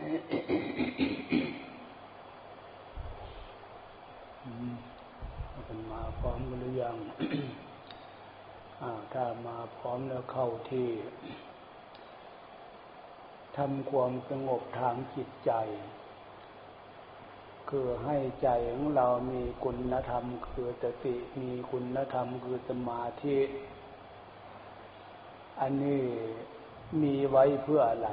เป็นมาพร้อมหรือยังถ้ามาพร้อมแล้วเข้าที่ทำความสงบทางจิตใจ คือให้ใจของเรามีคุณธรรม คือสติมีคุณธรรมคือสมาธิ อันนี้มีไว้เพื่ออะไร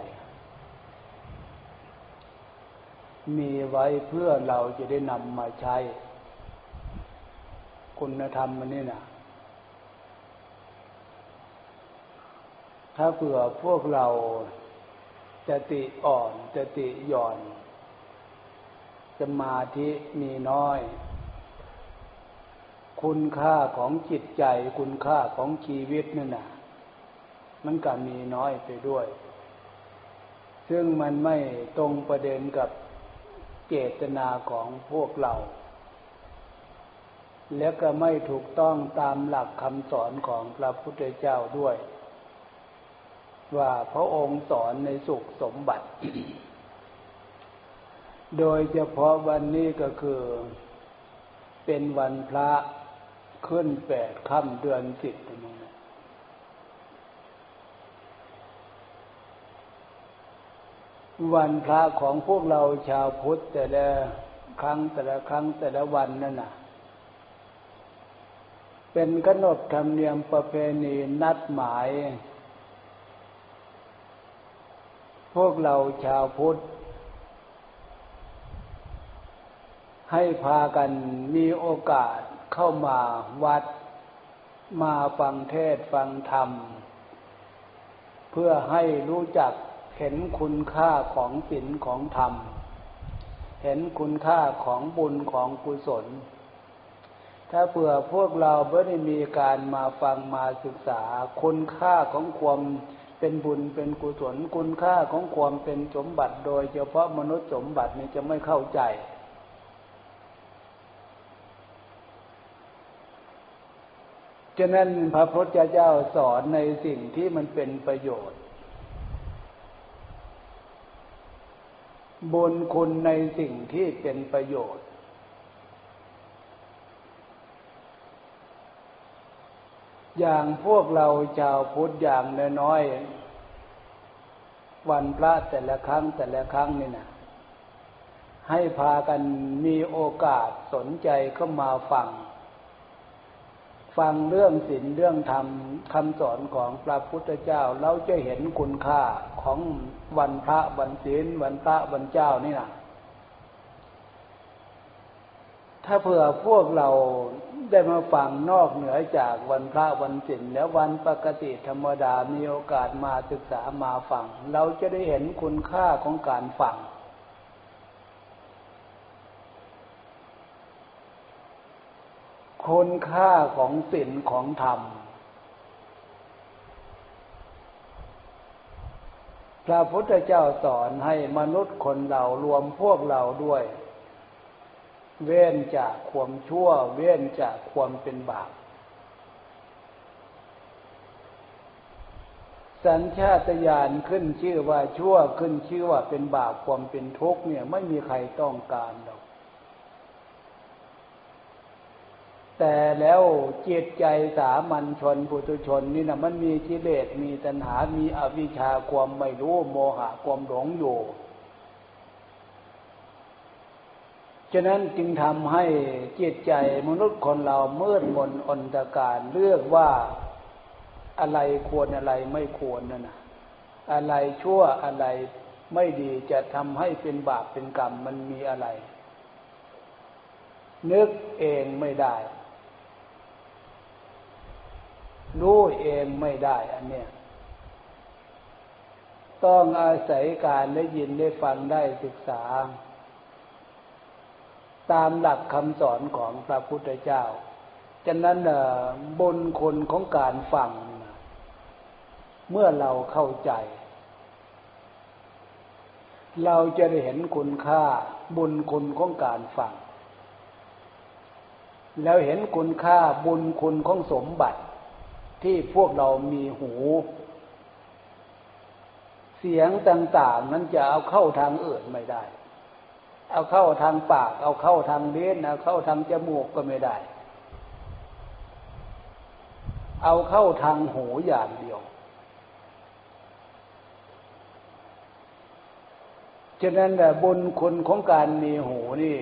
มีไว้เพื่อเราจะได้นำมาใช้ คุณธรรมมันนี่นะถ้าเผื่อพวกเราจติอ่อนจติหย่อนสมาธิมีน้อย คุณค่าของจิตใจ คุณค่าของชีวิตนั่นน่ะ มันก็มีน้อยไปด้วย ซึ่งมันไม่ตรงประเด็นกับ เจตนาของพวกเรา และก็ไม่ถูกต้องตามหลักคำสอนของพระพุทธเจ้าด้วย ว่าพระองค์สอนในสุขสมบัติ โดยเฉพาะวันนี้ก็คือ เป็นวันพระขึ้นแปดค่ำเดือนสิบ วันพระของพวกเราชาวพุทธแต่ละครั้งแต่ละครั้งแต่ละวันนั่นน่ะ เป็นกำหนดธรรมเนียมประเพณีนัดหมาย พวกเราชาวพุทธ ให้พากันมีโอกาสเข้ามาวัดมาฟังเทศฟังธรรม เพื่อให้รู้จัก เห็นคุณค่าของศีลของธรรม เห็นคุณค่าของบุญของกุศล ถ้าเผื่อพวกเราไม่ได้มีการมาฟังมาศึกษา คุณค่าของความเป็นบุญเป็นกุศล คุณค่าของความเป็นสมบัติ โดยเฉพาะมนุษย์สมบัตินี่จะไม่เข้าใจฉะนั้นพระพุทธเจ้าสอนในสิ่งที่มันเป็นประโยชน์ บุญคุณในสิ่งที่เป็นประโยชน์ อย่างพวกเราชาวพุทธอย่างน้อยๆวันพระแต่ละครั้งแต่ละครั้งนี่นะให้พากันมีโอกาสสนใจเข้ามาฟัง ฟังเรื่องศีลเรื่องธรรมคำสอนของพระพุทธเจ้าเราจะเห็นคุณค่าของวันพระวันศีลวันพระวันเจ้านี่นะถ้าเผื่อพวกเราได้มาฟังนอกเหนือจากวันพระวันศีลแล้ววันปกติธรรมดามีโอกาสมาศึกษามาฟัง เราจะได้เห็นคุณค่าของการฟัง คุณค่าของศีลของธรรม พระพุทธเจ้าสอนให้มนุษย์คนเรารวมพวกเราด้วย เว้นจากความชั่ว เว้นจากความเป็นบาป สัญชาตญาณขึ้นชื่อว่าชั่วขึ้นชื่อว่าเป็นบาปความเป็นทุกข์เนี่ยไม่มีใครต้องการหรอก แต่แล้วจิตใจสามัญชนปุถุชนนี่นะมันมีกิเลสมีตัณหา มีอวิชชาความไม่รู้โมหะความหลงอยู่ ฉะนั้นจึงทำให้จิตใจมนุษย์คนเราเมื่อมนอนตการเลือกว่าอะไรควรอะไรไม่ควรนั่นนะอะไรชั่วอะไรไม่ดีจะทำให้เป็นบาปเป็นกรรมมันมีอะไรนึกเองไม่ได้ รู้เองไม่ได้ อันเนี้ยต้องอาศัยการได้ยินได้ฟังได้ศึกษา ตามหลักคำสอนของพระพุทธเจ้าฉะนั้นบุญคุณของการฟัง เมื่อเราเข้าใจ เราจะได้เห็นคุณค่าบุญคุณของการฟัง แล้วเห็นคุณค่าบุญคุณของสมบัติ ที่พวกเรามีหู เสียงต่างๆ นั้นจะเอาเข้าทางอื่นไม่ได้ เอาเข้าทางปาก เอาเข้าทางเลิ้นเอาเข้าทางจมูกก็ไม่ได้ เอาเข้าทางหูอย่างเดียวฉะนั้นบุญคุณของการมีหูนี่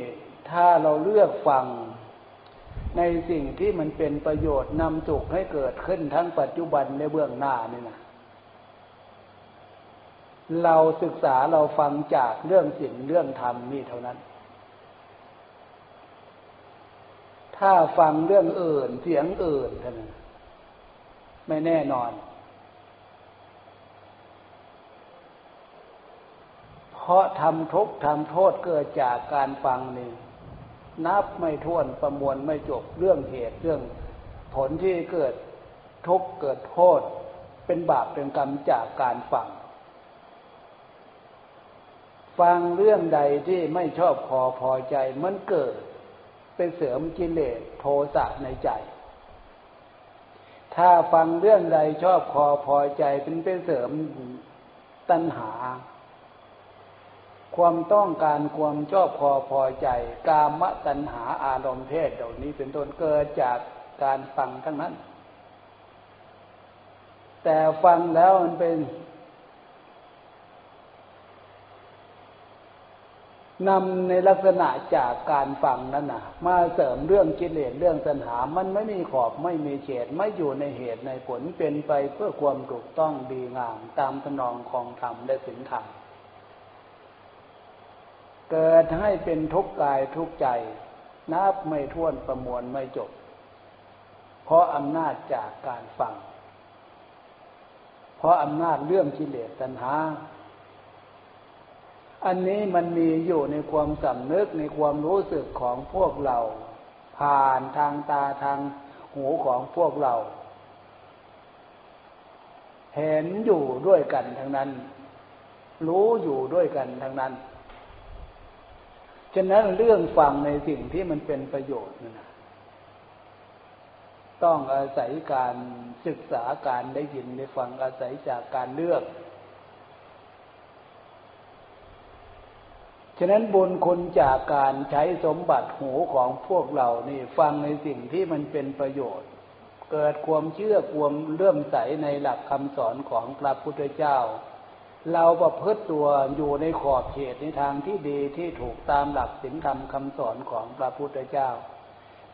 ถ้าเราเลือกฟัง ในสิ่งที่มันเป็นประโยชน์นำสุขให้เกิดขึ้นทั้งปัจจุบันในเบื้องหน้านี่นะเราศึกษาเราฟังจากเรื่องสิ่งเรื่องธรรมนี่เท่านั้น ถ้าฟังเรื่องอื่นเสียงอื่นท่านไม่แน่นอน เพราะทำทุกข์ทำโทษเกิดจากการฟังนี่ นับไม่ถ้วนประมวลไม่จบเรื่องเหตุเรื่องผลที่เกิดทุกข์เกิดโทษ เป็นบาปเป็นกรรมจากการฟัง ฟังเรื่องใดที่ไม่ชอบพอพอใจมันเกิดเป็นเสริมกิเลสโทสะในใจ ถ้าฟังเรื่องใดชอบพอพอใจเป็นเป็นเสริมตัณหา ความต้องการความชอบพอพอใจ กามตัณหาอารมณ์เพศเหล่านี้เป็นต้นเกิดจากการฟังทั้งนั้น แต่ฟังแล้วมันเป็นนำในลักษณะจากการฟังนั้นนะมาเสริมเรื่องกิเลสเรื่องตัณหา มันไม่มีขอบไม่มีเฉดไม่อยู่ในเหตุในผลเป็นไปเพื่อความถูกต้องดีงามตามตนองของธรรมและสินธรรม เกิดให้เป็นทุกข์กายทุกข์ใจ นับไม่ท้วนประมวลไม่จบ เพราะอำนาจจากการฟัง เพราะอำนาจเรื่องกิเลสตัณหา อันนี้มันมีอยู่ในความสำนึกในความรู้สึกของพวกเรา ผ่านทางตาทางหูของพวกเรา เห็นอยู่ด้วยกันทั้งนั้น รู้อยู่ด้วยกันทั้งนั้น ฉะนั้นเรื่องฟังในสิ่งที่มันเป็นประโยชน์นะ ต้องอาศัยการศึกษาการได้ยินได้ฟังอาศัยจากการเลือก ฉะนั้นบุญคุณจากการใช้สมบัติหูของพวกเรานี่ฟังในสิ่งที่มันเป็นประโยชน์ เกิดความเชื่อความเลื่อมใสในหลักคำสอนของพระพุทธเจ้า เราประพฤติตัวอยู่ในขอบเขตในทางที่ดีที่ถูกตามหลักศีลธรรมคำสอนของพระพุทธเจ้า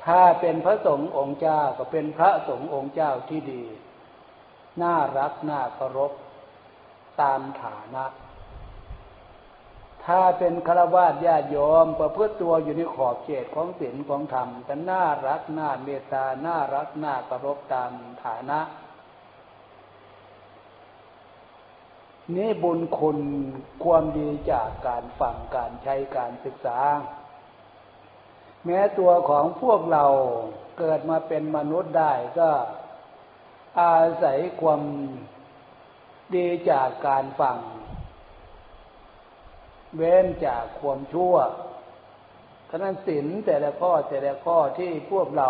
ถ้าเป็นพระสงฆ์องค์เจ้าก็เป็นพระสงฆ์องค์เจ้าที่ดี น่ารักน่าเคารพตามฐานะ ถ้าเป็นฆราวาสญาติโยมประพฤติตัวอยู่ในขอบเขตของศีลของธรรมก็น่ารักน่าเมตตาน่ารักน่าเคารพตามฐานะ นี่บุญคุณความดีจากการฟังการใช้การศึกษา แม้ตัวของพวกเราเกิดมาเป็นมนุษย์ได้ก็อาศัยความดีจากการฟัง เว้นจากความชั่วฉะนั้นศีลแต่ละข้อแต่ละข้อที่พวกเรา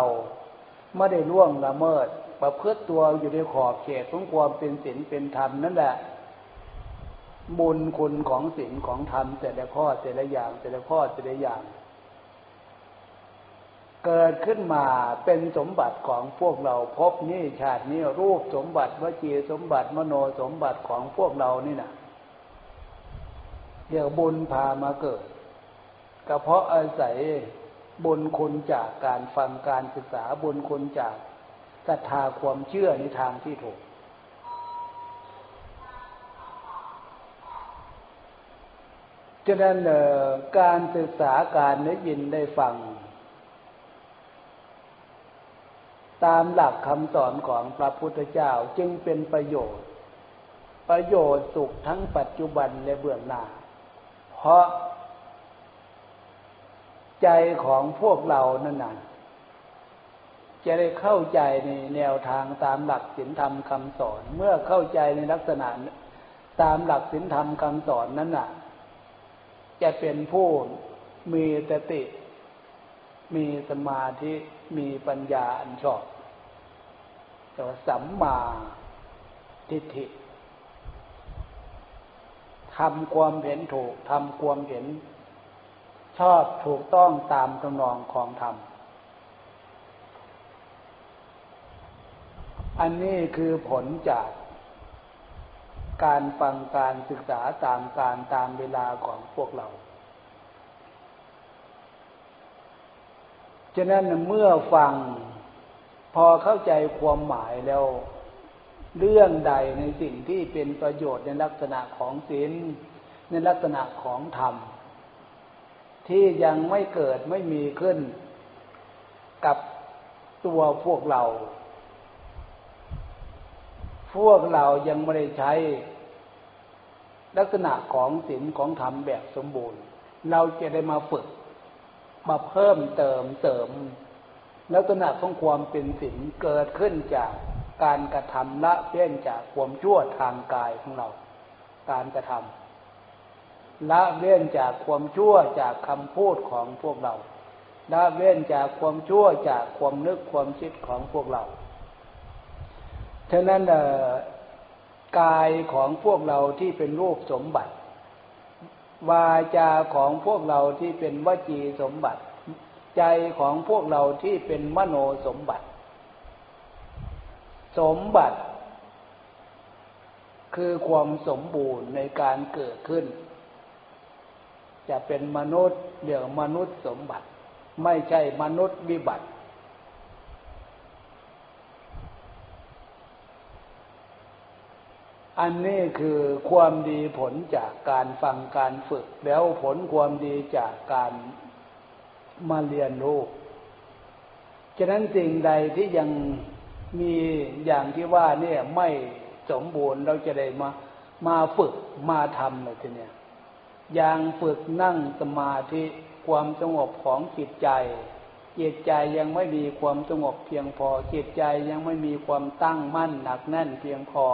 ไม่ได้ล่วงละเมิด ประพฤติตัวอยู่ในขอบเขตของความเป็นศีลเป็นธรรมนั่นแหละ บุญคุณของศีลของธรรมแต่ละข้อแต่ละอย่างแต่ละข้อแต่ละอย่าง เกิดขึ้นมาเป็นสมบัติของพวกเราพบนี่ชาตินี้รูปสมบัติวจีสมบัติมโนสมบัติของพวกเรานี่นะเรียกบุญพามาเกิดก็เพราะอาศัยบุญคุณจากการฟังการศึกษาบุญคุณจากศรัทธาความเชื่อในทางที่ถูก ฉะนั้นการศึกษาการได้ยินได้ฟัง ตามหลักคำสอนของพระพุทธเจ้าจึงเป็นประโยชน์ ประโยชน์สุขทั้งปัจจุบันและเบื้องหน้า เพราะ ใจของพวกเรานั่นน่ะจะได้เข้าใจในแนวทางตามหลักศีลธรรมคำสอน เมื่อเข้าใจในลักษณะตามหลักศีลธรรมคำสอนนั้นน่ะ จะเป็นผู้มีสติ มีสมาธิ มีปัญญาอันชอบแต่ว่าสัมมาทิฏฐิทำความเห็นถูกทำความเห็น ชอบถูกต้องตามตำนองของธรรม อันนี้คือผลจาก การฟังการศึกษาตามการตามเวลาของพวกเรา ฉะนั้นเมื่อฟังพอเข้าใจความหมายแล้ว เรื่องใดในสิ่งที่เป็นประโยชน์ในลักษณะของศีลในลักษณะของธรรม ที่ยังไม่เกิดไม่มีขึ้นกับตัวพวกเรา พวกเรายังไม่ได้ใช้ ลักษณะของศีลของธรรมแบบสมบูรณ์ เราจะได้มาฝึก มาเพิ่มเติมเสริม ลักษณะของความเป็นศีลเกิดขึ้นจากการกระทำละเว้นจากความชั่วทางกายของเรา การกระทำละเว้นจากความชั่วจากคำพูดของพวกเราละเว้นจากความชั่วจากความนึกความคิดของพวกเรา ฉะนั้นกายของพวกเราที่เป็นรูปสมบัติ วาจาของพวกเราที่เป็นวจีสมบัติ ใจของพวกเราที่เป็นมโนสมบัติ สมบัติ คือความสมบูรณ์ในการเกิดขึ้น จะเป็นมนุษย์เดี๋ยวมนุษย์สมบัติ ไม่ใช่มนุษย์วิบัติ อันนี้คือความดีผลจากการฟังการฝึก แล้วผลความดีจากการมาเรียนรู้ ฉะนั้นสิ่งใดที่ยังมีอย่างที่ว่าเนี่ยไม่สมบูรณ์เราจะได้มามาฝึกมาทำเลยทีเนี้ยอย่างฝึกนั่งสมาธิความสงบของจิตใจ จิตใจยังไม่มีความสงบเพียงพอ จิตใจยังไม่มีความตั้งมั่นหนักแน่นเพียงพอ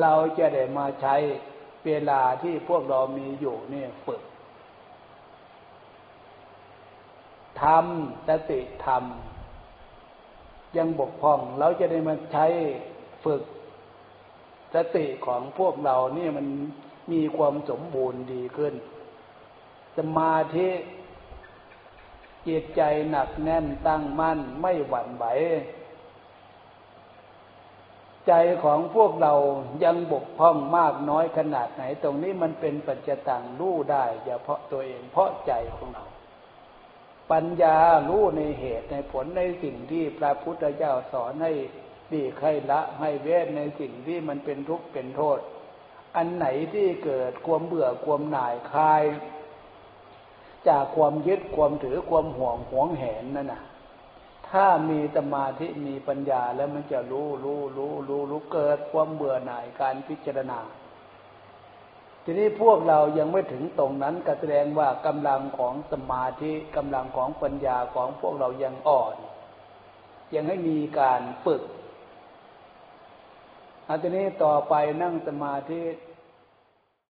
เราจะได้มาใช้เวลาที่พวกเรามีอยู่เนี่ยฝึกทำสติทำยังบกพร่องเราจะได้มาใช้ฝึกสติของพวกเราเนี่ยมันมีความสมบูรณ์ดีขึ้น สมาธิจิตใจหนักแน่นตั้งมั่นไม่หวั่นไหว ใจของพวกเรายังบกพร่องมากน้อยขนาดไหน ตรงนี้มันเป็นปัจจตังรู้ได้เฉพาะตัวเองเพราะใจของเรา ปัญญารู้ในเหตุในผลในสิ่งที่พระพุทธเจ้าสอนให้ดีให้ละให้เวทในสิ่งที่มันเป็นทุกข์เป็นโทษ อันไหนที่เกิดความเบื่อความหน่ายคลาย จากความยึดความถือความห่วงหวงแหนนั่นน่ะ ถ้ามีสมาธิมีปัญญาแล้วมันจะรู้รู้รู้รู้รู้เกิดความเบื่อหน่ายการพิจารณา ทีนี้พวกเรายังไม่ถึงตรงนั้นก็แสดงว่ากำลังของสมาธิกำลังของปัญญาของพวกเรายังอ่อน ยังให้มีการฝึกอาทีนี้ต่อไปนั่งสมาธิ